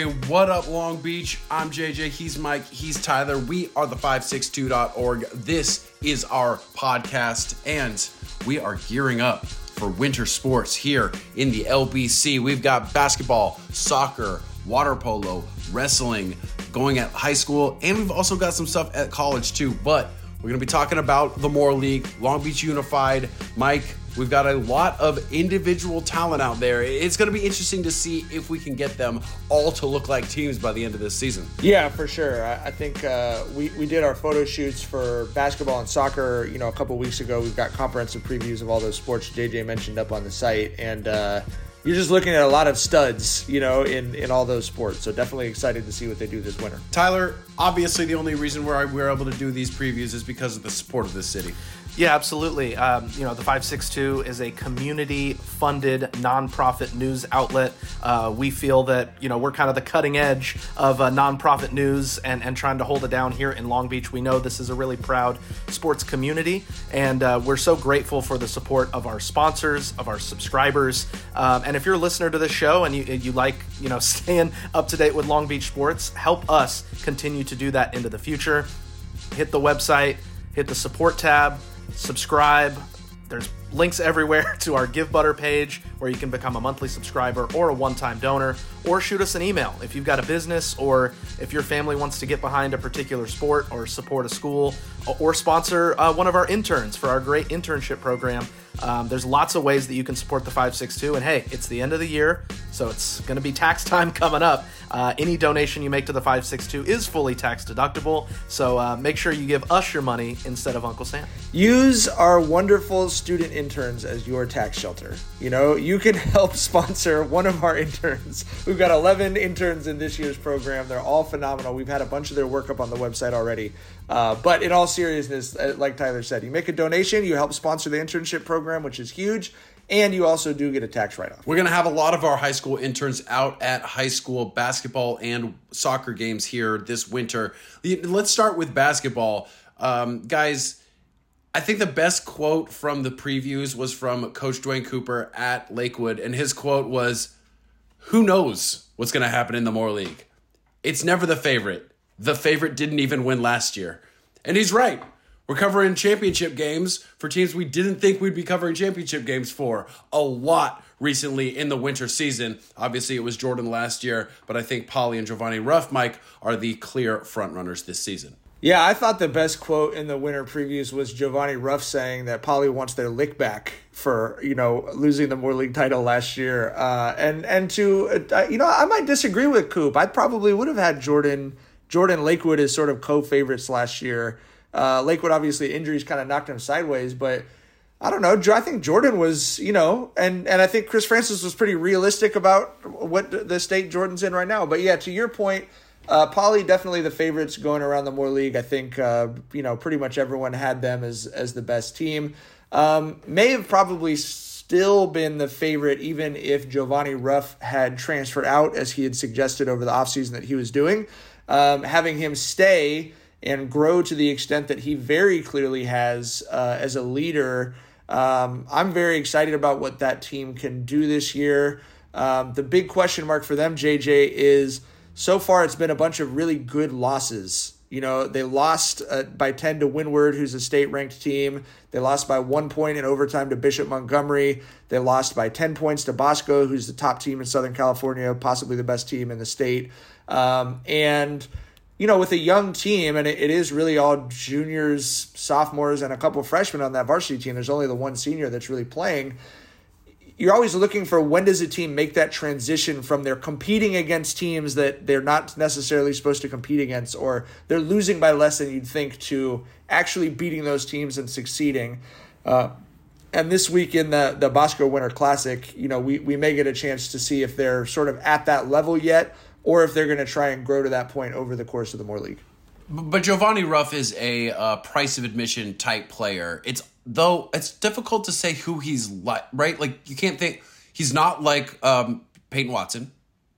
Hey, what up, Long Beach? I'm JJ. He's Mike. He's Tyler. We are the 562.org. This is our podcast, and we are gearing up for winter sports here in the LBC. We've got basketball, soccer, water polo, wrestling going at high school, and we've also got some stuff at college too. But we're going to be talking about the Moore League, Long Beach Unified. Mike, We've got a lot of individual talent out there. It's going to be interesting to see if we can get them all to look like teams by the end of this season. Yeah, for sure. I, think uh, we, we did our photo shoots for basketball and soccer, you know, a couple weeks ago. We've got comprehensive previews of all those sports JJ mentioned up on the site. And, uh, you're just looking at a lot of studs, you know, in in all those sports. So definitely excited to see what they do this winter. Tyler, obviously the only reason we're we're able to do these previews is because of the support of this city. Yeah, absolutely. Um, you know, the 562 is a community funded nonprofit news outlet. Uh, we feel that, you know, we're kind of the cutting edge of uh, nonprofit news and, and trying to hold it down here in Long Beach. We know this is a really proud sports community, and uh, we're so grateful for the support of our sponsors, of our subscribers. Um, and if you're a listener to this show and you, you like, you know, staying up to date with Long Beach sports, help us continue to do that into the future. Hit the website, hit the support tab subscribe. There's links everywhere to our Givebutter page where you can become a monthly subscriber or a one time donor, or shoot us an email if you've got a business or if your family wants to get behind a particular sport or support a school or sponsor uh, one of our interns for our great internship program. Um, there's lots of ways that you can support the 562. And hey, it's the end of the year, so it's going to be tax time coming up. Uh, any donation you make to the 562 is fully tax deductible, so uh, make sure you give us your money instead of Uncle Sam. Use our wonderful student interns as your tax shelter. You know, you can help sponsor one of our interns. We've got 11 interns in this year's program. They're all phenomenal. We've had a bunch of their work up on the website already. Uh, but in all seriousness, uh, like Tyler said, you make a donation, you help sponsor the internship program, which is huge and you also do get a tax write off. We're going to have a lot of our high school interns out at high school basketball and soccer games here this winter. Let's start with basketball. Um, guys, I think the best quote from the previews was from Coach Dwayne Cooper at Lakewood, and his quote was Who knows what's going to happen in the Moore League? It's never the favorite. The favorite didn't even win last year. And he's right. We're covering championship games for teams we didn't think we'd be covering championship games for a lot recently in the winter season. Obviously, it was Jordan last year, but I think Poly and Giovanni Ruff, Mike, are the clear frontrunners this season. Yeah, I thought the best quote in the winter previews was Giovanni Ruff saying that Poly wants their lick back for you know losing the Moore League title last year. Uh, and and to uh, you know, I might disagree with Coop. I probably would have had Jordan Jordan Lakewood as sort of co-favorites last year. Uh, Lakewood obviously injuries kind of knocked him sideways, but I don't know. I think Jordan was, you know, and and I think Chris Francis was pretty realistic about what the state Jordan's in right now. But yeah, to your point, uh, Poly definitely the favorites going around the Moore League. I think uh, you know pretty much everyone had them as as the best team. Um, may have probably still been the favorite even if Giovanni Ruff had transferred out as he had suggested over the offseason that he was doing. Um, having him stay and grow to the extent that he very clearly has uh, as a leader. Um, I'm very excited about what that team can do this year. Um, the big question mark for them, JJ, is so far it's been a bunch of really good losses. You know, they lost uh, by 10 to Windward, who's a state ranked team. They lost by one point in overtime to Bishop Montgomery. They lost by 10 points to Bosco, who's the top team in Southern California, possibly the best team in the state. Um, and you know, with a young team, and it, it is really all juniors, sophomores, and a couple freshmen on that varsity team. There's only the one senior that's really playing. You're always looking for when does a team make that transition from they're competing against teams that they're not necessarily supposed to compete against, or they're losing by less than you'd think to actually beating those teams and succeeding. Uh, and this week in the the Bosco Winter Classic, you know, we we may get a chance to see if they're sort of at that level yet or if they're going to try and grow to that point over the course of the Moore League. But Giovanni Ruff is a uh, price of admission type player. It's though it's difficult to say who he's like, right? Like you can't think he's not like um, Peyton Watson.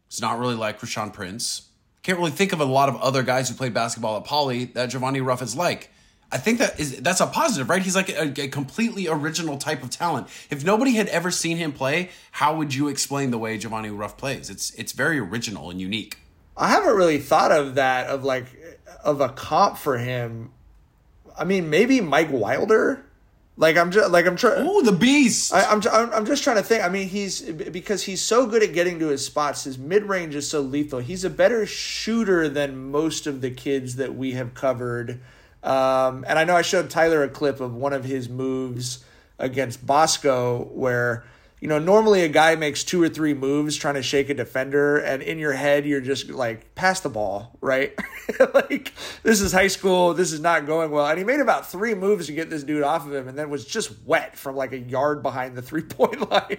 He's not really like Rashawn Prince. Can't really think of a lot of other guys who played basketball at Poly that Giovanni Ruff is like. I think that is that's a positive, right? He's like a, a, completely original type of talent. If nobody had ever seen him play, how would you explain the way Giovanni Ruff plays? It's it's very original and unique. I haven't really thought of that of like of a comp for him. I mean, maybe Mike Wilder. Like I'm just like I'm trying. Oh, the beast! I, I'm I'm I'm just trying to think. I mean, he's because he's so good at getting to his spots. His mid range is so lethal. He's a better shooter than most of the kids that we have covered. Um, and I know I showed Tyler a clip of one of his moves against Bosco where you know, normally a guy makes two or three moves trying to shake a defender, and in your head, you're just like, pass the ball, right? like, this is high school. This is not going well. And he made about three moves to get this dude off of him, and then was just wet from like a yard behind the three point line.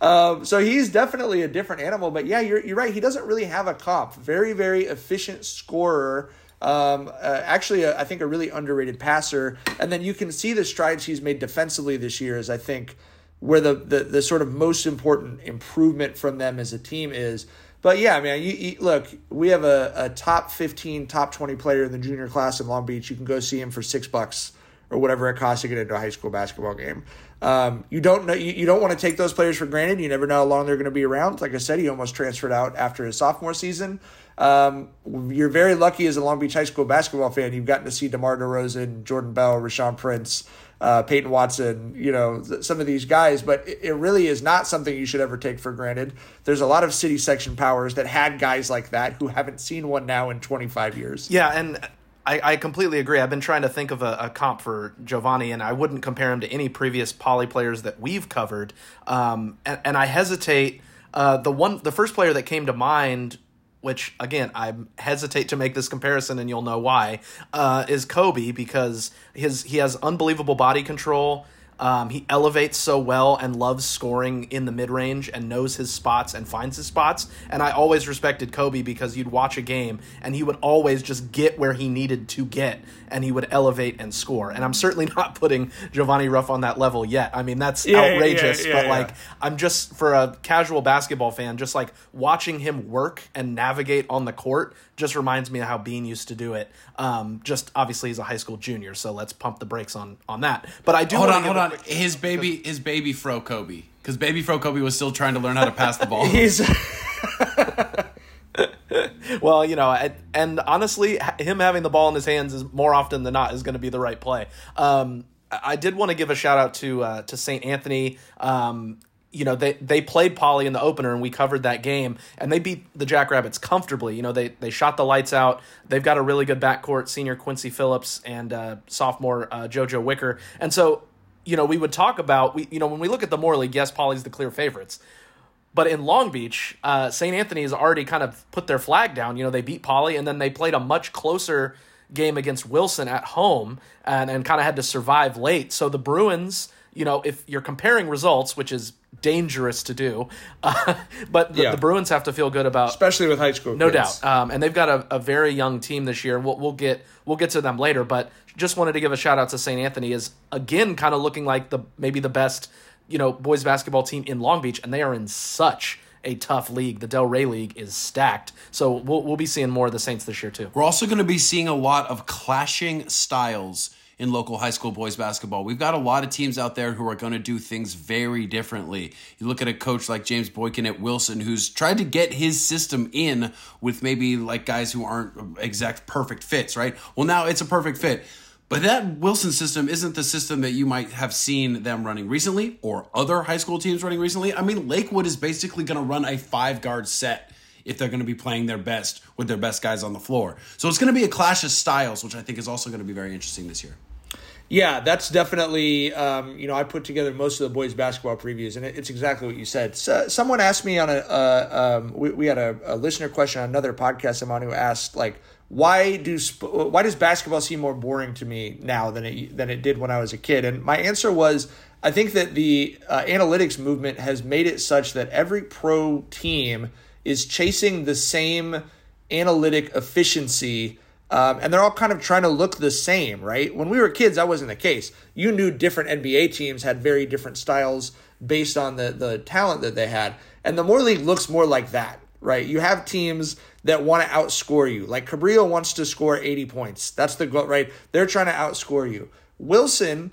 Um, so he's definitely a different animal. But yeah, you're, you're right. He doesn't really have a comp. Very, very efficient scorer. Um, uh, actually, uh, I think a really underrated passer. And then you can see the strides he's made defensively this year, is I think where the, the, the sort of most important improvement from them as a team is. But yeah, man, you, you, look, we have a, a top 15, top 20 player in the junior class in Long Beach. You can go see him for six bucks or whatever it costs to get into a high school basketball game. Um, you don't know, you, you don't want to take those players for granted. You never know how long they're going to be around. Like I said, he almost transferred out after his sophomore season. Um, you're very lucky as a Long Beach high school basketball fan. You've gotten to see DeMar DeRozan, Jordan Bell, Rashawn Prince, uh, Peyton Watson, you know, th- some of these guys, but it, it, really is not something you should ever take for granted. There's a lot of city section powers that had guys like that who haven't seen one now in 25 years. Yeah, and I, I completely agree. I've been trying to think of a, a, comp for Giovanni, and I wouldn't compare him to any previous poly players that we've covered. Um, and, and I hesitate. Uh, the one, the first player that came to mind which again I hesitate to make this comparison, and you'll know why, uh, is Kobe because his he has unbelievable body control. Um, he elevates so well and loves scoring in the mid range and knows his spots and finds his spots. And I always respected Kobe because you'd watch a game and he would always just get where he needed to get and he would elevate and score. And I'm certainly not putting Giovanni Ruff on that level yet. I mean, that's yeah, outrageous. Yeah, yeah, but like, I'm just for a casual basketball fan, just like watching him work and navigate on the court just reminds me of how Bean used to do it. Um, just obviously he's a high school junior, so let's pump the brakes on on that. But I do hold on, hold on. His baby, his baby fro Kobe, because baby fro Kobe was still trying to learn how to pass the ball. he's. well, you know, and honestly, him having the ball in his hands is more often than not is going to be the right play. Um, I did want to give a shout out to uh, to St. Anthony. Um, you know they they played Poly in the opener and we covered that game and they beat the Jackrabbits comfortably. You know they they shot the lights out. They've got a really good backcourt, senior Quincy Phillips and uh, sophomore uh, JoJo Wicker. And so you know we would talk about we you know when we look at the League, yes, Poly's the clear favorites. But in Long Beach, uh, St. Anthony has already kind of put their flag down. You know they beat Poly, and then they played a much closer game against Wilson at home and, and kind of had to survive late. So the Bruins, you know, if you're comparing results, which is dangerous to do. Uh, but the, yeah. the, Bruins have to feel good about, especially with high school, no kids. doubt. Um, and they've got a, a, very young team this year. We'll, we'll get we'll get to them later, but just wanted to give a shout out to St. Anthony is again kind of looking like the maybe the best you know boys basketball team in Long Beach, and they are in such a tough league. The Del Rey League is stacked. So we'll, we'll be seeing more of the Saints this year, too. We're also going to be seeing a lot of clashing styles in local high school boys basketball. We've got a lot of teams out there who are going to do things very differently. You look at a coach like James Boykin at Wilson, who's tried to get his system in with maybe like guys who aren't exact perfect fits, right? Well, now it's a perfect fit. But that Wilson system isn't the system that you might have seen them running recently or other high school teams running recently. I mean, Lakewood is basically going to run a five guard set if they're going to be playing their best with their best guys on the floor. So it's going to be a clash of styles, which I think is also going to be very interesting this year. Yeah, that's definitely. Um, you know, I put together most of the boys' basketball previews, and it's exactly what you said. So, someone asked me on a. Uh, um, we, we had a, a, listener question on another podcast I'm on who asked like, why do why does basketball seem more boring to me now than it than it did when I was a kid? And my answer was, I think that the uh, analytics movement has made it such that every pro team is chasing the same analytic efficiency um, and they're all kind of trying to look the same, right? When we were kids, that wasn't the case. You knew different NBA teams had very different styles based on the, the talent that they had. And the Moore League looks more like that, right? You have teams that want to outscore you. Like Cabrillo wants to score 80 points. That's the goal, right? They're trying to outscore you. Wilson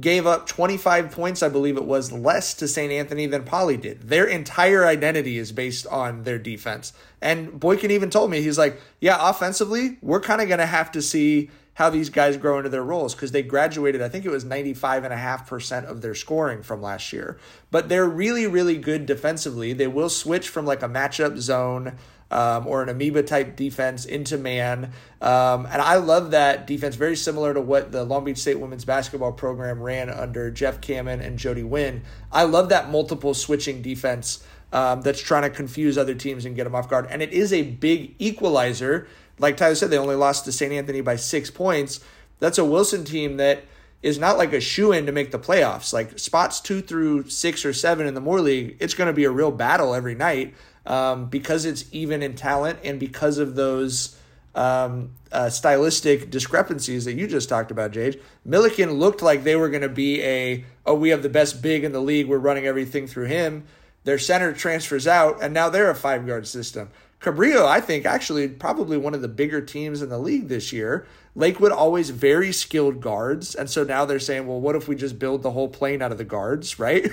gave up 25 points, I believe it was, less to St. Anthony than Poly did. Their entire identity is based on their defense. And Boykin even told me, he's like, yeah, offensively, we're kind of going to have to see how these guys grow into their roles because they graduated, I think it was 95.5% of their scoring from last year. But they're really, really good defensively. They will switch from like a matchup zone um, or an amoeba type defense into man. Um, and I love that defense, very similar to what the Long Beach State women's basketball program ran under Jeff Kamin and Jody Wynn. I love that multiple switching defense um, that's trying to confuse other teams and get them off guard. And it is a big equalizer. Like Tyler said, they only lost to St. Anthony by six points. That's a Wilson team that is not like a shoe in to make the playoffs. Like spots two through six or seven in the Moore League, it's going to be a real battle every night um, because it's even in talent and because of those um, uh, stylistic discrepancies that you just talked about, Jade. Millikan looked like they were going to be a, oh, we have the best big in the league. We're running everything through him. Their center transfers out, and now they're a five guard system. Cabrillo, I think, actually probably one of the bigger teams in the league this year. Lakewood always very skilled guards, and so now they're saying, well, what if we just build the whole plane out of the guards, right?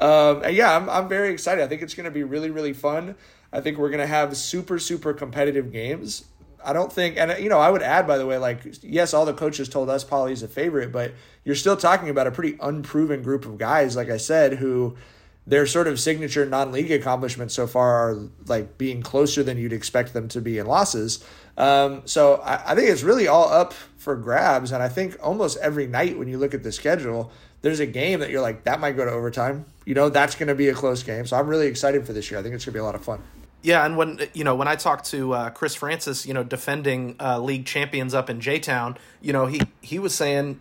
um, and yeah, I'm I'm very excited. I think it's going to be really really fun. I think we're going to have super super competitive games. I don't think, and you know, I would add by the way, like yes, all the coaches told us Poly's a favorite, but you're still talking about a pretty unproven group of guys, like I said, who their sort of signature non-league accomplishments so far are like being closer than you'd expect them to be in losses. Um, so I, I think it's really all up for grabs, and I think almost every night when you look at the schedule, there's a game that you're like, that might go to overtime. You know, that's going to be a close game. So I'm really excited for this year. I think it's going to be a lot of fun. Yeah, and when you know when I talked to uh, Chris Francis, you know, defending uh, league champions up in J Town, you know, he he was saying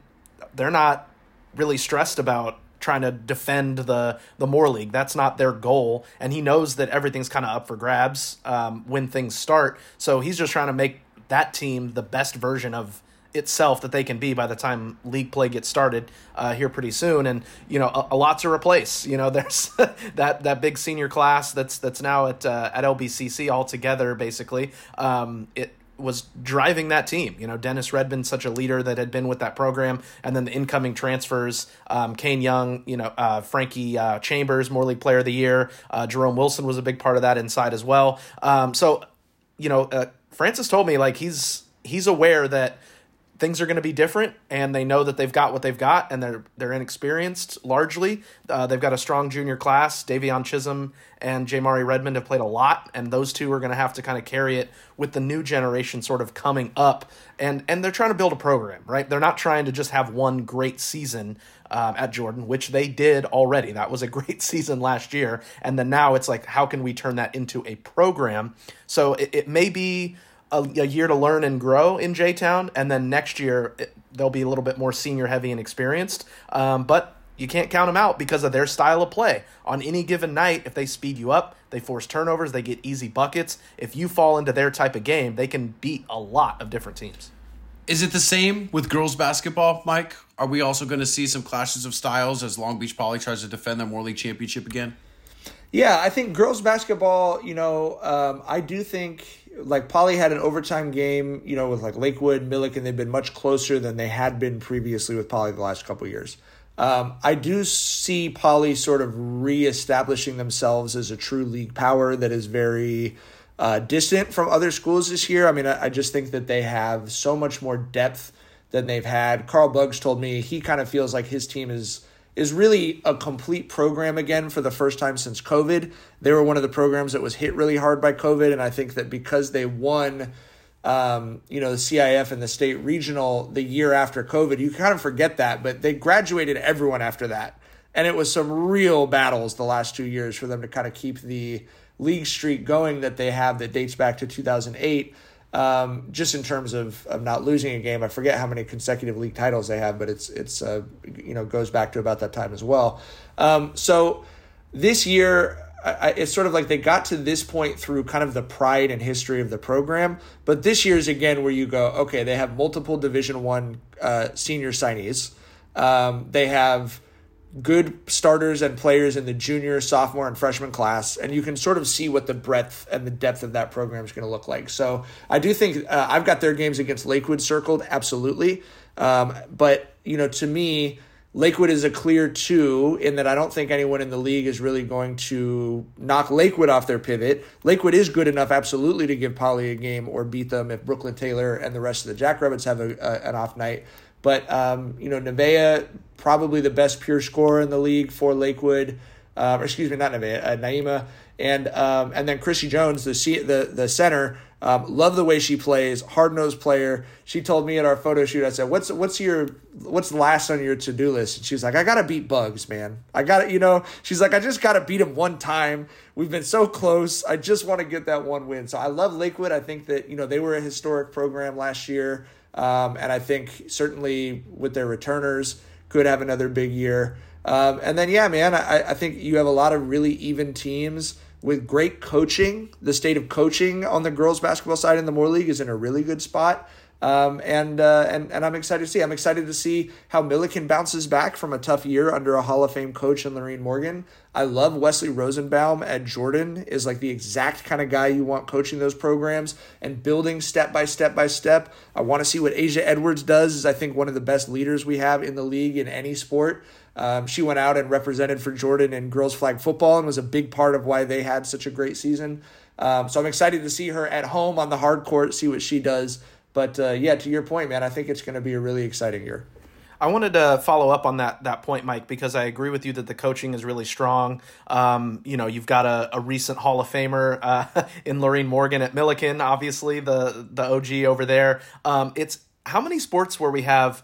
they're not really stressed about trying to defend the the Moore League. That's not their goal, and he knows that everything's kind of up for grabs um, when things start. So he's just trying to make that team the best version of itself that they can be by the time league play gets started uh, here pretty soon. And you know, a, a lot to replace. You know, there's that that big senior class that's that's now at uh, at LBCC altogether. Basically, um, it was driving that team. You know, Dennis Redmond, such a leader that had been with that program, and then the incoming transfers, um, Kane Young, you know, uh, Frankie uh, Chambers, Moore League Player of the Year, uh, Jerome Wilson was a big part of that inside as well. Um, so, you know, uh, Francis told me like he's he's aware that things are going to be different, and they know that they've got what they've got, and they're they're inexperienced largely. Uh, they've got a strong junior class. Davion Chisholm and Jamari Redmond have played a lot, and those two are going to have to kind of carry it with the new generation sort of coming up. And and they're trying to build a program, right? They're not trying to just have one great season um, at Jordan, which they did already. That was a great season last year, and then now it's like, how can we turn that into a program? So it, it may be a, a year to learn and grow in J Town, and then next year it, they'll be a little bit more senior heavy and experienced. Um, but you can't count them out because of their style of play. On any given night, if they speed you up, they force turnovers, they get easy buckets. If you fall into their type of game, they can beat a lot of different teams. Is it the same with girls basketball, Mike? Are we also going to see some clashes of styles as Long Beach Poly tries to defend their Moore League championship again? Yeah, I think girls basketball, you know, um, I do think like Poly had an overtime game, you know, with like Lakewood, Millikan, they've been much closer than they had been previously with Poly the last couple years. Um, I do see Poly sort of reestablishing themselves as a true league power that is very uh, distant from other schools this year. I mean, I, I just think that they have so much more depth than they've had. Carl Buggs told me he kind of feels like his team is is really a complete program again for the first time since COVID. They were one of the programs that was hit really hard by COVID, and I think that because they won, um, you know, the CIF and the state regional the year after COVID, you kind of forget that, but they graduated everyone after that, and it was some real battles the last two years for them to kind of keep the league streak going that they have that dates back to 2008 um, just in terms of, of not losing a game. I forget how many consecutive league titles they have, but it's it's uh, you know goes back to about that time as well. Um, so this year. I, it's sort of like they got to this point through kind of the pride and history of the program, but this year's again where you go, okay, they have multiple Division One uh, senior signees, um, they have good starters and players in the junior, sophomore, and freshman class, and you can sort of see what the breadth and the depth of that program is going to look like. So I do think uh, I've got their games against Lakewood circled, absolutely. Um, but you know, to me, Lakewood is a clear two in that I don't think anyone in the league is really going to knock Lakewood off their pivot. Lakewood is good enough, absolutely, to give Poly a game or beat them if Brooklyn Taylor and the rest of the Jackrabbits have a, a, an off night. But um, you know, Nevaeh probably the best pure scorer in the league for Lakewood. Uh, or excuse me, not Nevaeh, uh, Naima, and um, and then Chrissy Jones, the the the center um, love the way she plays, hard nosed player. She told me at our photo shoot, I said, "What's what's your what's last on your to do list?" And she's like, "I gotta beat Buggs, man. I got to You know, she's like, "I just gotta beat him one time. We've been so close. I just want to get that one win." So I love Lakewood. I think that you know they were a historic program last year, um, and I think certainly with their returners could have another big year. Um, and then yeah, man, I, I think you have a lot of really even teams with great coaching. The state of coaching on the girls basketball side in the Moore League is in a really good spot. Um, and, uh, and and I'm excited to see. I'm excited to see how Millikan bounces back from a tough year under a Hall of Fame coach in Lorene Morgan. I love Wesley Rosenbaum at Jordan is like the exact kind of guy you want coaching those programs and building step by step by step. I want to see what Asia Edwards does. Is I think one of the best leaders we have in the league in any sport. Um, she went out and represented for Jordan in girls flag football and was a big part of why they had such a great season. Um, so I'm excited to see her at home on the hard court, see what she does. But uh, yeah, to your point, man, I think it's going to be a really exciting year. I wanted to follow up on that that point, Mike, because I agree with you that the coaching is really strong. Um, you know, you've got a, a recent Hall of Famer uh, in Lorene Morgan at Millikan, obviously the the OG over there. Um, it's how many sports where we have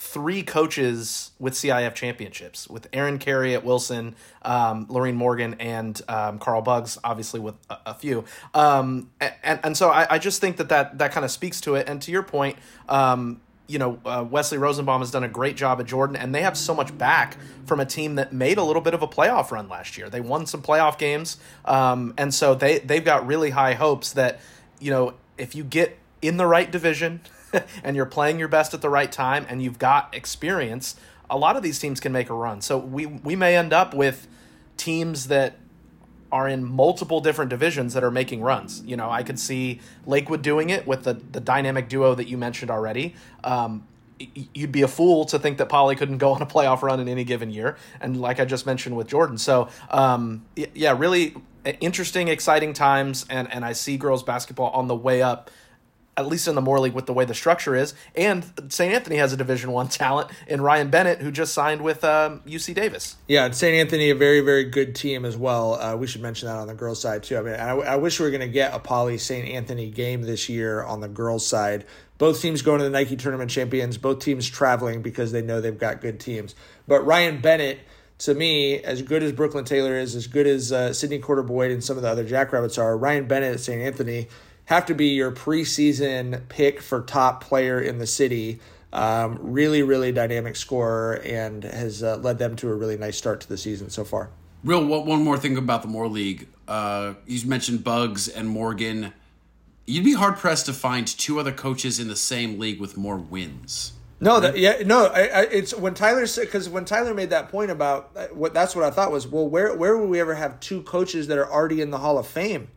three coaches with CIF championships with Aaron Carey at Wilson, um, Lorene Morgan, and um, Carl Buggs, obviously with a, a few. Um, and, and so I, I just think that that, that kind of speaks to it. And to your point, um, you know, uh, Wesley Rosenbaum has done a great job at Jordan, and they have so much back from a team that made a little bit of a playoff run last year. They won some playoff games, um, and so they they've got really high hopes that you know if you get in the right division and you're playing your best at the right time and you've got experience, a lot of these teams can make a run. So we we may end up with teams that are in multiple different divisions that are making runs. You know, I could see Lakewood doing it with the the dynamic duo that you mentioned already. Um, you'd be a fool to think that Poly couldn't go on a playoff run in any given year. And like I just mentioned with Jordan, so um, yeah, really interesting, exciting times. And and I see girls basketball on the way up at least in the Moore League with the way the structure is. And St. Anthony has a Division One talent in Ryan Bennett, who just signed with um, UC Davis. Yeah, St. Anthony, a very, very good team as well. Uh, we should mention that on the girls' side, too. I mean, I, I wish we were going to get a Poly St. Anthony game this year on the girls' side. Both teams going to the Nike Tournament Champions, both teams traveling because they know they've got good teams. But Ryan Bennett, to me, as good as Brooklyn Taylor is, as good as uh, Sydney Corder Boyd and some of the other Jackrabbits are, Ryan Bennett at St. Anthony – have to be your preseason pick for top player in the city. Um, really, really dynamic scorer and has uh, led them to a really nice start to the season so far. Real one more thing about the Moore League. Uh, you mentioned Buggs and Morgan. You'd be hard pressed to find two other coaches in the same league with more wins. No, that, yeah, no. I, I, it's when Tyler said because when Tyler made that point about uh, what that's what I thought was well, where where would we ever have two coaches that are already in the Hall of Fame?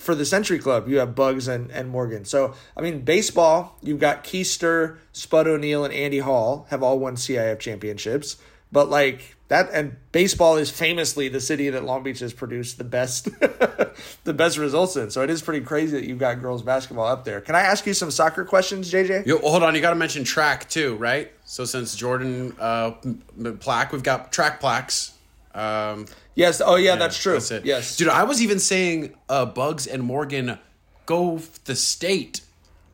For the Century Club, you have Buggs and, and Morgan. So, I mean, baseball, you've got Keister, Spud O'Neill, and Andy Hall have all won CIF championships. But, like, that, and baseball is famously the city that Long Beach has produced the best, the best results in. So it is pretty crazy that you've got girls basketball up there. Can I ask you some soccer questions, JJ? Yo, hold on, you got to mention track too, right? So since Jordan uh, plaque, we've got track plaques. Um, Yes. Oh, yeah, yeah that's true. That's it. Yes, dude. I was even saying, uh, Buggs and Morgan go the state,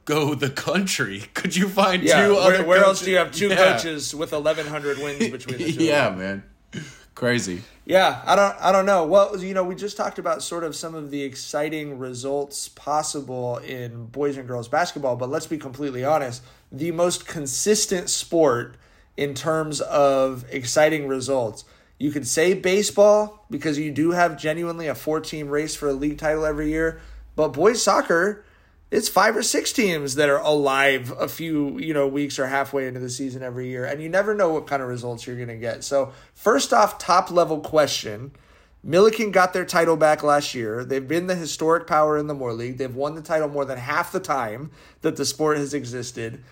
go the country. Could you find yeah, two where, other? Where else do you have two yeah. coaches with eleven hundred wins between the two? yeah, man. Crazy. Yeah, I don't I don't know. Well, you know, we just talked about sort of some of the exciting results possible in boys and girls basketball, but let's be completely honest, the most consistent sport in terms of exciting results you could say baseball because you do have genuinely a four team race for a league title every year, but boys soccer, it's five or six teams that are alive a few, you know, weeks or halfway into the season every year, and you never know what kind of results you're going to get. So, first off, top level question. Millikan got their title back last year. They've been the historic power in the Moore League. They've won the title more than half the time that the sport has existed.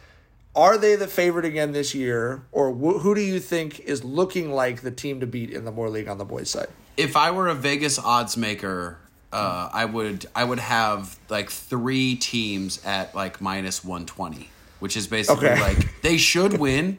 Are they the favorite again this year, or wh- who do you think is looking like the team to beat in the Moore League on the boys' side? If I were a Vegas odds maker, uh, I would I would have like three teams at like minus one twenty, which is basically Okay. like they should win,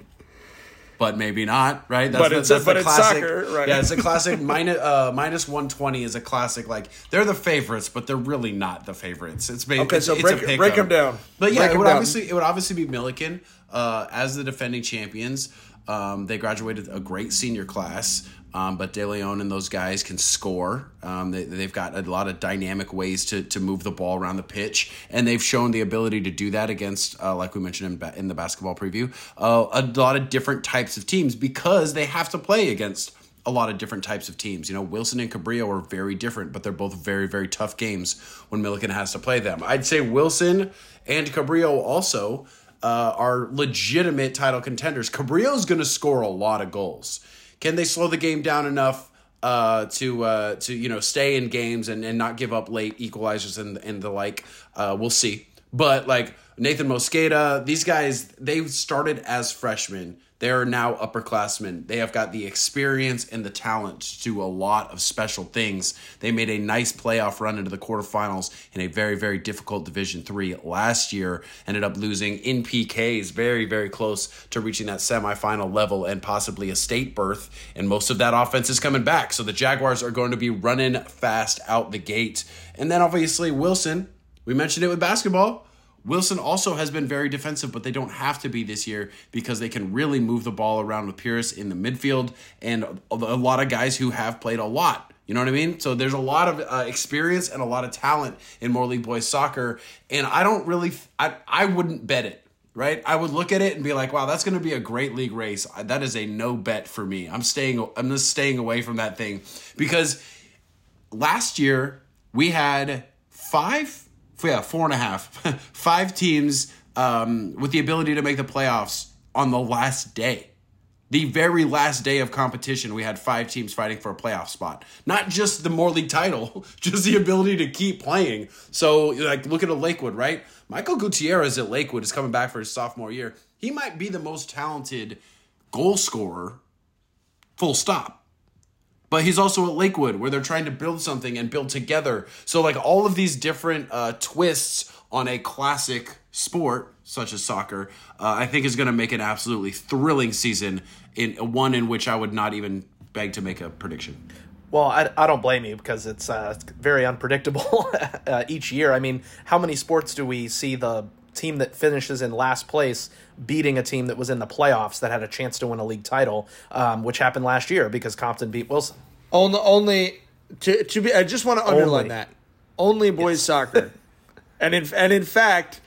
but maybe not. Right? That's But the, it's- that's but the classic. soccer, right. Yeah, it's a classic minus uh, minus one twenty is a classic. Like they're the favorites, but they're really not the favorites. It's ba- Okay, it's, so break- a break 'em down. But yeah, Break it would obviously it would obviously be Millikan uh, as the defending champions. Um, they graduated a great senior class, um, but De Leon and those guys can score. Um, they, they've got a lot of dynamic ways to, to move the ball around the pitch, and they've shown the ability to do that against, uh, like we mentioned in, ba- in the basketball preview, uh, a lot of different types of teams because they have to play against a lot of different types of teams. You know, Wilson and Cabrillo are very different, but they're both very, very tough games when Millikan has to play them. I'd say Wilson and Cabrillo also uh, are legitimate title contenders. Cabrillo's going to score a lot of goals. Can they slow the game down enough uh, to uh, to you know stay in games and, and not give up late equalizers and and the like? Uh, we'll see. But like Nathan Mosqueda, these guys they started as freshmen. They are now upperclassmen. They have got the experience and the talent to do a lot of special things. They made a nice playoff run into the quarterfinals in a very, very difficult Division Three last year. Ended up losing in PKs, very, very close to reaching that semifinal level and possibly a state berth. And most of that offense is coming back. So the Jaguars are going to be running fast out the gate. And then obviously Wilson, we mentioned it with basketball. Wilson also has been very defensive, but they don't have to be this year because they can really move the ball around with Pierce in the midfield and a lot of guys who have played a lot. You know what I mean? So there's a lot of uh, experience and a lot of talent in Moore League Boys soccer, and I don't really, I, I wouldn't bet it. Right, I would look at it and be like, "Wow, that's going to be a great league race." That is a no bet for me. I'm staying. I'm just staying away from that thing because last year we had five, yeah, four and a half, five teams um, with the ability to make the playoffs on the last day. The very last day of competition, we had five teams fighting for a playoff spot. Not just the Moore League title, just the ability to keep playing. So, like, look at a Lakewood, right? Michael Gutierrez at Lakewood is coming back for his sophomore year. He might be the most talented goal scorer, full stop but he's also at Lakewood where they're trying to build something and build together. So like all of these different uh, twists on a classic sport such as soccer, uh, I think is going to make an absolutely thrilling season in one in which I would not even beg to make a prediction. Well, I, I don't blame you because it's uh, very unpredictable uh, each year. I mean, how many sports do we see the team that finishes in last place beating a team that was in the playoffs that had a chance to win a league title, um, which happened last year because Compton beat Wilson? Only, only to to be. I just want to underline Only. that only boys soccer, and in and in fact,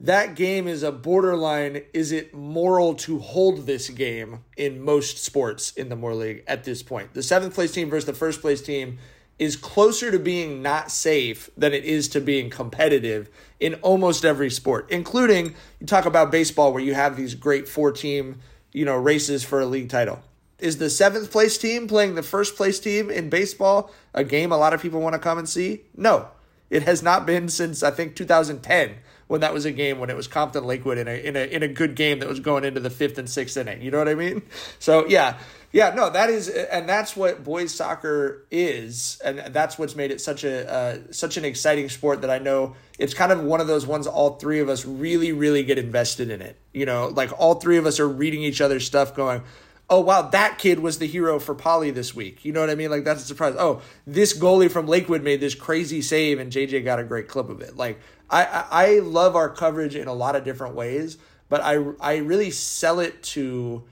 that game is a borderline. Is it moral to hold this game in most sports in the Moore League at this point? The seventh place team versus the first place team is closer to being not safe than it is to being competitive in almost every sport, including you talk about baseball where you have these great four team, you know, races for a league title. Is the seventh place team playing the first place team in baseball a game a lot of people want to come and see? No. It has not been since I think 2010 when that was a game when it was Compton Lakewood in a in a in a good game that was going into the fifth and sixth inning. You know what I mean? So yeah, yeah, no, that is, and that's what boys soccer is, and that's what's made it such a uh, such an exciting sport that I know it's kind of one of those ones all three of us really really get invested in it. You know, like all three of us are reading each other's stuff, going oh wow, that kid was the hero for Poly this week. You know what I mean? Like that's a surprise. Oh, this goalie from Lakewood made this crazy save, and JJ got a great clip of it. Like I I, love our coverage in a lot of different ways, but I I really sell it to.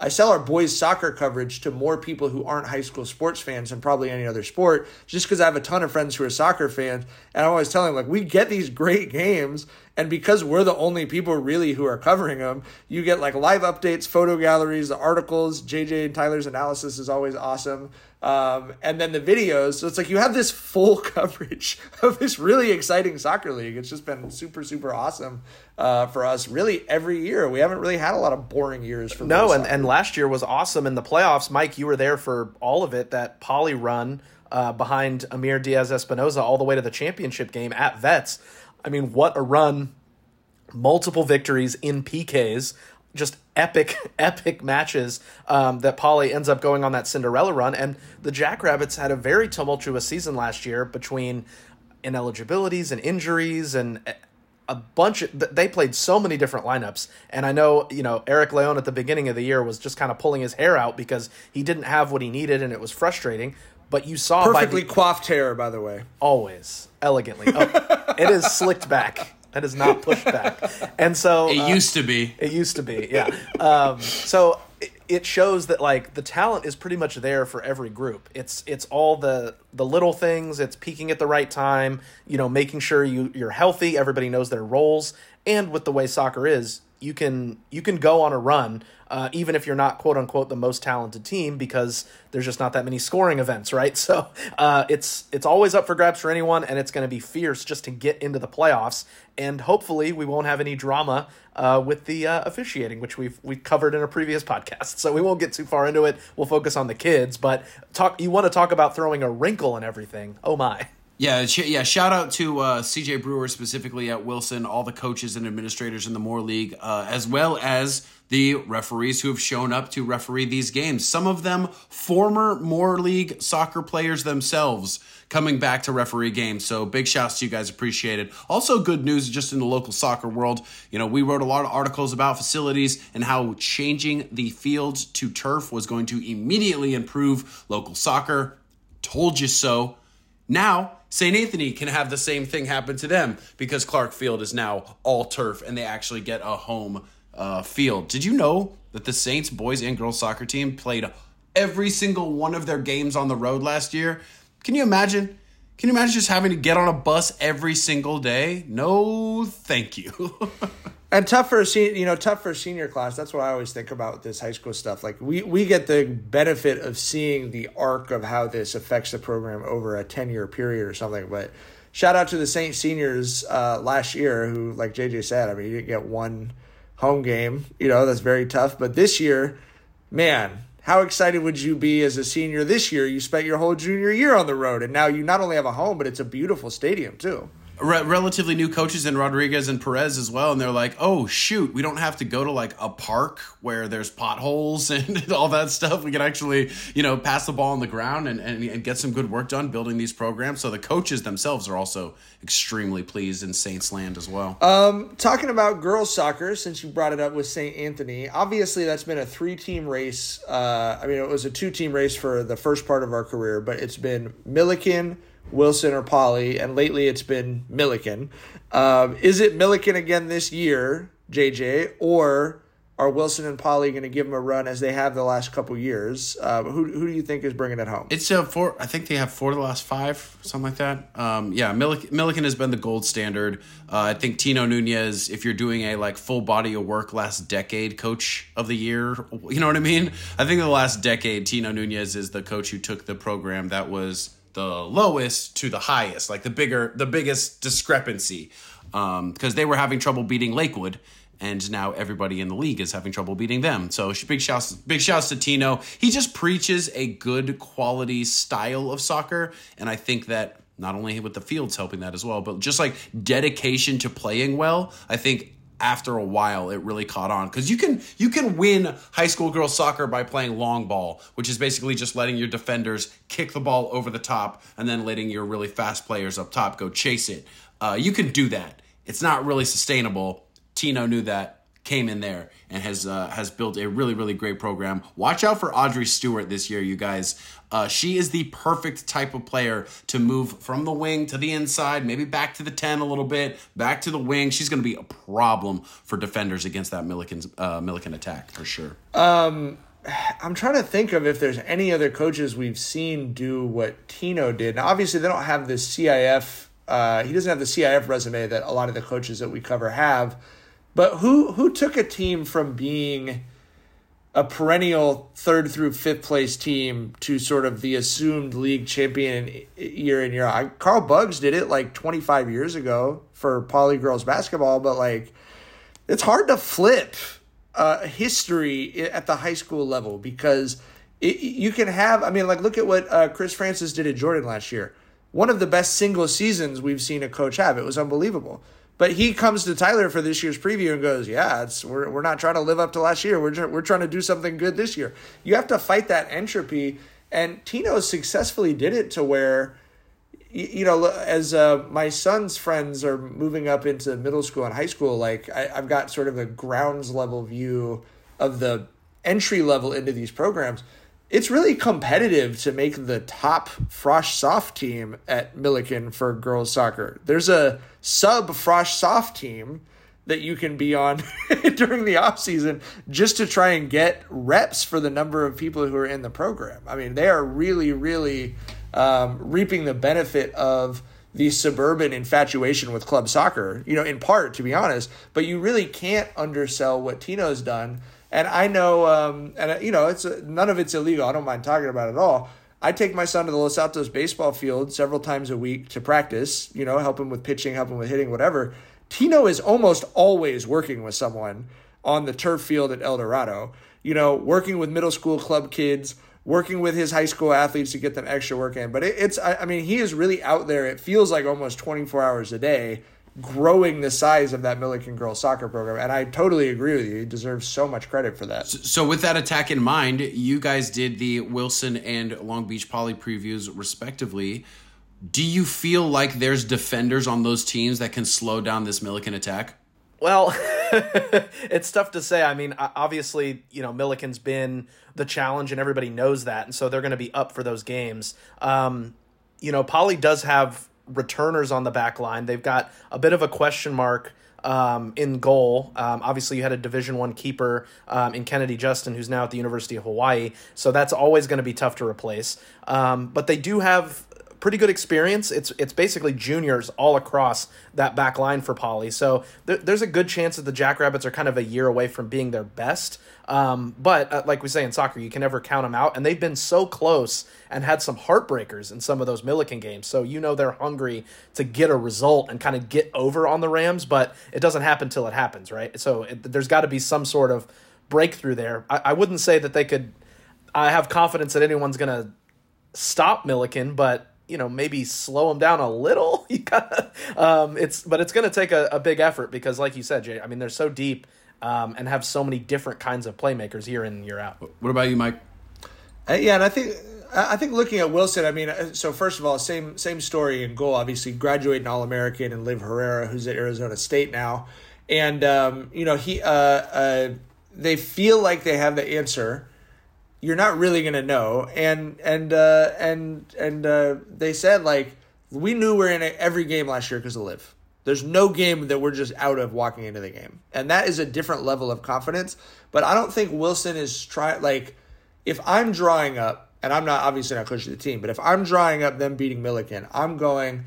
I sell our boys soccer coverage to more people who aren't high school sports fans than probably any other sport, just because I have a ton of friends who are soccer fans. And I'm always telling them, like, we get these great games. And because we're the only people really who are covering them, you get like live updates, photo galleries, the articles. JJ and Tyler's analysis is always awesome. Um, and then the videos. So it's like you have this full coverage of this really exciting soccer league. It's just been super, super awesome uh, for us really every year. We haven't really had a lot of boring years for No, and, soccer. and last year was awesome in the playoffs. Mike, you were there for all of it. That poly run uh, behind Amir Diaz Espinoza all the way to the championship game at Vets. I mean, what a run. Multiple victories in PKs, just epic, epic matches um, that Poly ends up going on that Cinderella run. And the Jackrabbits had a very tumultuous season last year between ineligibilities and injuries and a bunch of they played so many different lineups. And i know you know eric leon at the beginning of the year was just kind of pulling his hair out because he didn't have what he needed and it was frustrating but you saw perfectly the, coiffed hair by the way always elegantly oh, it is slicked back that is not pushed back and so it uh, used to be it used to be yeah um, so it shows that like the talent is pretty much there for every group. It's it's all the the little things. It's peaking at the right time. You know, making sure you you're healthy. Everybody knows their roles. And with the way soccer is, you can you can go on a run uh, even if you're not quote unquote the most talented team because there's just not that many scoring events, right? So uh, it's it's always up for grabs for anyone, and it's going to be fierce just to get into the playoffs. And hopefully, we won't have any drama uh, with the uh, officiating, which we've we covered in a previous podcast. So we won't get too far into it. We'll focus on the kids, but talk. You want to talk about throwing a wrinkle and everything? Oh my! Yeah, yeah. Shout out to uh, CJ Brewer specifically at Wilson, all the coaches and administrators in the Moore League, uh, as well as the referees who have shown up to referee these games. Some of them former Moore League soccer players themselves coming back to referee games. So big shouts to you guys. Appreciate it. Also, good news just in the local soccer world. You know, we wrote a lot of articles about facilities and how changing the field to turf was going to immediately improve local soccer. Told you so. Now, St. Anthony can have the same thing happen to them because Clark Field is now all turf and they actually get a home uh, field. Did you know that the Saints boys and girls soccer team played every single one of their games on the road last year? Can you imagine? Can you imagine just having to get on a bus every single day? No, thank you. And tough for a senior, you know, tough for a senior class. That's what I always think about this high school stuff. Like we we get the benefit of seeing the arc of how this affects the program over a ten year period or something. But shout out to the Saint seniors uh, last year, who, like JJ said, I mean, you didn't get one home game. You know, that's very tough. But this year, man, how excited would you be as a senior this year? You spent your whole junior year on the road, and now you not only have a home, but it's a beautiful stadium too re- relatively new coaches in Rodriguez and Perez as well, and they're like, "Oh shoot, we don't have to go to like a park where there's potholes and all that stuff. We can actually, you know, pass the ball on the ground and, and, and get some good work done building these programs." So the coaches themselves are also extremely pleased in Saints land as well. Um, talking about girls soccer, since you brought it up with St. Anthony, obviously that's been a three-team race. Uh, I mean, it was a two-team race for the first part of our career, but it's been Millikan. Wilson or Poly, and lately it's been Millikan. Um, is it Millikan again this year, JJ, or are Wilson and Poly going to give them a run as they have the last couple years? Uh, who who do you think is bringing it home? It's a four. I think they have four of the last five, something like that. Um, yeah, Millikan, Millikan has been the gold standard. Uh, I think Tino Nunez, if you're doing a like full body of work last decade coach of the year, you know what I mean? I think the last decade, Tino Nunez is the coach who took the program that was the lowest to the highest, like the bigger, the biggest discrepancy, because um, they were having trouble beating Lakewood, and now everybody in the league is having trouble beating them. So big shouts, big shouts to Tino. He just preaches a good quality style of soccer, and I think that not only with the fields helping that as well, but just like dedication to playing well. I think after a while it really caught on because you can you can win high school girls soccer by playing long ball which is basically just letting your defenders kick the ball over the top and then letting your really fast players up top go chase it uh, you can do that it's not really sustainable tino knew that came in there and has uh, has built a really really great program. Watch out for Audrey Stewart this year, you guys. Uh, she is the perfect type of player to move from the wing to the inside, maybe back to the ten a little bit, back to the wing. She's going to be a problem for defenders against that Millikan uh, Millikan attack for sure. Um. I'm trying to think of if there's any other coaches we've seen do what Tino did. Now, obviously, they don't have the CIF. Uh, he doesn't have the CIF resume that a lot of the coaches that we cover have. But who who took a team from being a perennial third through fifth place team to sort of the assumed league champion year in year out? Carl Buggs did it like 25 years ago for Poly girls basketball, but like it's hard to flip uh, history at the high school level because it, you can have. I mean, like look at what uh, Chris Francis did at Jordan last year. One of the best single seasons we've seen a coach have. It was unbelievable. But he comes to Tyler for this year's preview and goes, "Yeah, it's we're we're not trying to live up to last year. We're we're trying to do something good this year." You have to fight that entropy, and Tino successfully did it to where, you know, as uh, my son's friends are moving up into middle school and high school, like I, I've got sort of a grounds level view of the entry level into these programs it's really competitive to make the top Frosh Soph team at Millikan for girls soccer. There's a sub Frosh Soph team that you can be on during the off season just to try and get reps for the number of people who are in the program. I mean, they are really, really um, reaping the benefit of the suburban infatuation with club soccer, you know, in part, to be honest, but you really can't undersell what Tino's done and I know, um, and you know, it's none of it's illegal. I don't mind talking about it at all. I take my son to the Los Altos baseball field several times a week to practice. You know, help him with pitching, help him with hitting, whatever. Tino is almost always working with someone on the turf field at El Dorado. You know, working with middle school club kids, working with his high school athletes to get them extra work in. But it, it's, I, I mean, he is really out there. It feels like almost 24 hours a day growing the size of that Millikan girls soccer program. And I totally agree with you. He deserves so much credit for that. So, with that attack in mind, you guys did the Wilson and Long Beach Poly previews respectively. Do you feel like there's defenders on those teams that can slow down this Millikan attack? Well, it's tough to say. I mean, obviously, you know, Millikan's been the challenge, and everybody knows that, and so they're going to be up for those games. Um, you know, Poly does have returners on the back line. They've got a bit of a question mark um, in goal. Um, obviously, you had a Division One keeper um, in Kennedy Justin, who's now at the University of Hawaii. So that's always going to be tough to replace. Um, but they do have pretty good experience. It's it's basically juniors all across that back line for Poly. So there's a good chance that the Jackrabbits are kind of a year away from being their best. Um, but uh, like we say in soccer, you can never count them out, and they've been so close and had some heartbreakers in some of those Millikan games. So you know they're hungry to get a result and kind of get over on the Rams, but it doesn't happen till it happens, right? So it, there's got to be some sort of breakthrough there. I, I wouldn't say that they could. I have confidence that anyone's going to stop Millikan, but you know maybe slow them down a little. You got um, it's but it's going to take a, a big effort because, like you said, Jay. I mean, they're so deep um, and have so many different kinds of playmakers year in and year out. What about you, Mike? Uh, yeah, and I think I think looking at Wilson, I mean, uh, so first of all, same same story in goal. Obviously, graduating All American and Liv Herrera, who's at Arizona State now, and um, you know he uh, uh, they feel like they have the answer you're not really gonna know. And and uh, and and uh, they said like we knew we are in every game last year because of Liv. There's no game that we're just out of walking into the game, and that is a different level of confidence. But I don't think Wilson is trying like if I'm drawing up, and I'm not obviously not coaching the team, but if I'm drawing up them beating Millikan, I'm going,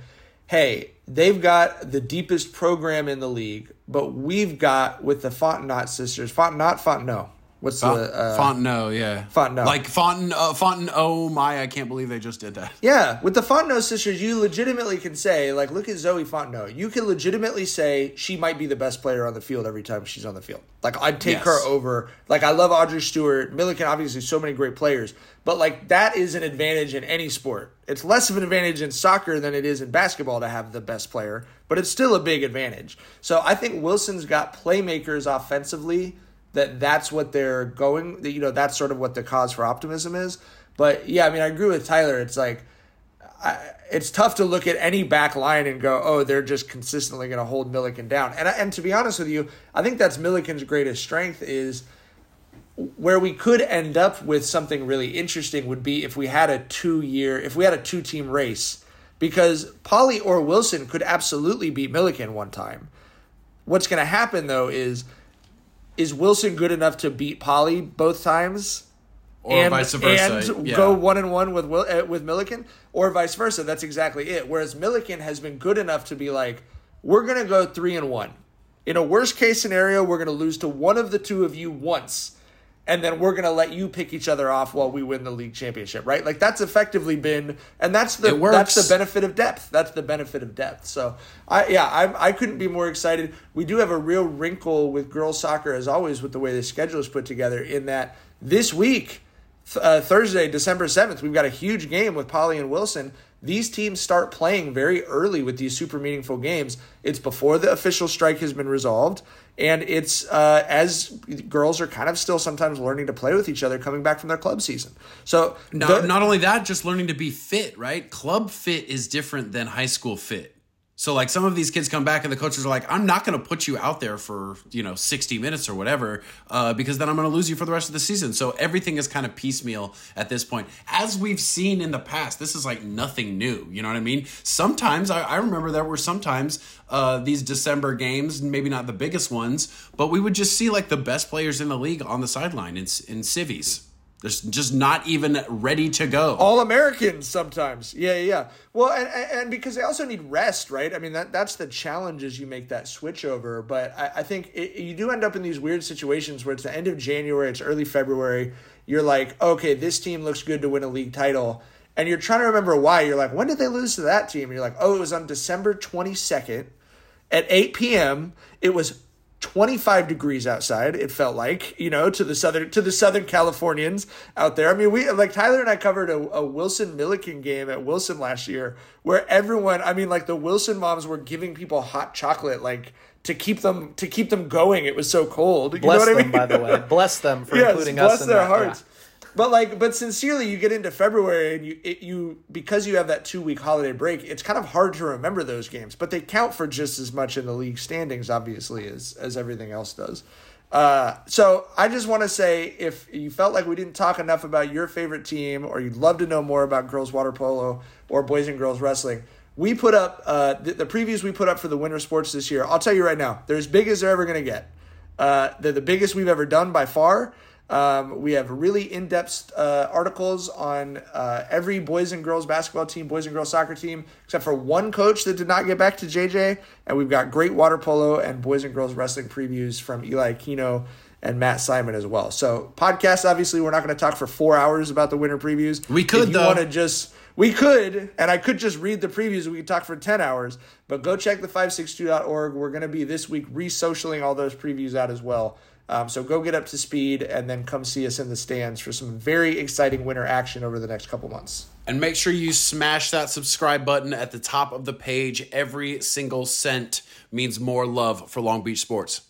hey, they've got the deepest program in the league, but we've got with the Fontenot sisters, Fontenot, Fontenot, What's the uh, Fontenot? Yeah, Fontenot. Like Fonten uh, Fonten. Oh my! I can't believe they just did that. Yeah, with the Fontenot sisters, you legitimately can say, like, look at Zoe Fontenot. You can legitimately say she might be the best player on the field every time she's on the field. Like, I'd take yes. her over. Like, I love Audrey Stewart, Millikan. Obviously, so many great players, but like that is an advantage in any sport. It's less of an advantage in soccer than it is in basketball to have the best player, but it's still a big advantage. So I think Wilson's got playmakers offensively that that's what they're going you know that's sort of what the cause for optimism is. But yeah i mean i agree with tyler. It's like I, it's tough to look at any back line and go oh they're just consistently going to hold Millikan down. And, and to be honest with you i think that's Millikan's greatest strength is where we could end up with something really interesting would be if we had a two year if we had a two team race. Because Poly or Wilson could absolutely beat Millikan one time. What's going to happen though is is Wilson good enough to beat Poly both times? Or and, vice versa. And yeah. go one and one with Will, uh, with Millikan, or vice versa. That's exactly it. Whereas Millikan has been good enough to be like, we're gonna go three and one. In a worst case scenario, we're gonna lose to one of the two of you once and then we're gonna let you pick each other off while we win the league championship, right? Like that's effectively been, and that's the that's the benefit of depth. That's the benefit of depth. So I yeah, I I couldn't be more excited. We do have a real wrinkle with girls soccer as always with the way the schedule is put together. In that this week, uh, Thursday, December seventh, we've got a huge game with Poly and Wilson. These teams start playing very early with these super meaningful games. It's before the official strike has been resolved, and it's uh, as girls are kind of still sometimes learning to play with each other coming back from their club season. So not, the, not only that, just learning to be fit, right? Club fit is different than high school fit. So like some of these kids come back and the coaches are like, I'm not going to put you out there for you know 60 minutes or whatever, uh, because then I'm going to lose you for the rest of the season. So everything is kind of piecemeal at this point, as we've seen in the past. This is like nothing new. You know what I mean? Sometimes I, I remember there were sometimes uh, these December games, maybe not the biggest ones, but we would just see like the best players in the league on the sideline in in civies. They're just not even ready to go. All Americans sometimes. Yeah, yeah. Well, and, and because they also need rest, right? I mean, that that's the challenge as you make that switch over. But I, I think it, you do end up in these weird situations where it's the end of January, it's early February. You're like, okay, this team looks good to win a league title. And you're trying to remember why. You're like, when did they lose to that team? And you're like, oh, it was on December 22nd at 8 p.m. It was 25 degrees outside it felt like you know to the southern to the southern californians out there. I mean we like tyler and i covered a, a, wilson millikan game at wilson last year where everyone i mean like the wilson moms were giving people hot chocolate like to keep them to keep them going. It was so cold. You bless know what them, I mean? by the way. Bless them for yes, including bless us in their that, hearts. Yeah but like but sincerely you get into february and you it, you because you have that two week holiday break it's kind of hard to remember those games but they count for just as much in the league standings obviously as as everything else does uh, so I just want to say if you felt like we didn't talk enough about your favorite team or you'd love to know more about girls water polo or boys and girls wrestling, we put up uh, the, the previews we put up for the winter sports this year. I'll tell you right now, they're as big as they're ever going to get. Uh, they're the biggest we've ever done by far. Um, we have really in depth uh, articles on uh, every boys and girls basketball team, boys and girls soccer team, except for one coach that did not get back to JJ. And we've got great water polo and boys and girls wrestling previews from Eli Aquino and Matt Simon as well. So, podcast, obviously, we're not going to talk for four hours about the winter previews. We could, if you want to just. We could, and I could just read the previews. We could talk for 10 hours, but go check the 562.org. We're going to be this week re socialing all those previews out as well. Um, so go get up to speed and then come see us in the stands for some very exciting winter action over the next couple months. And make sure you smash that subscribe button at the top of the page. Every single cent means more love for Long Beach sports.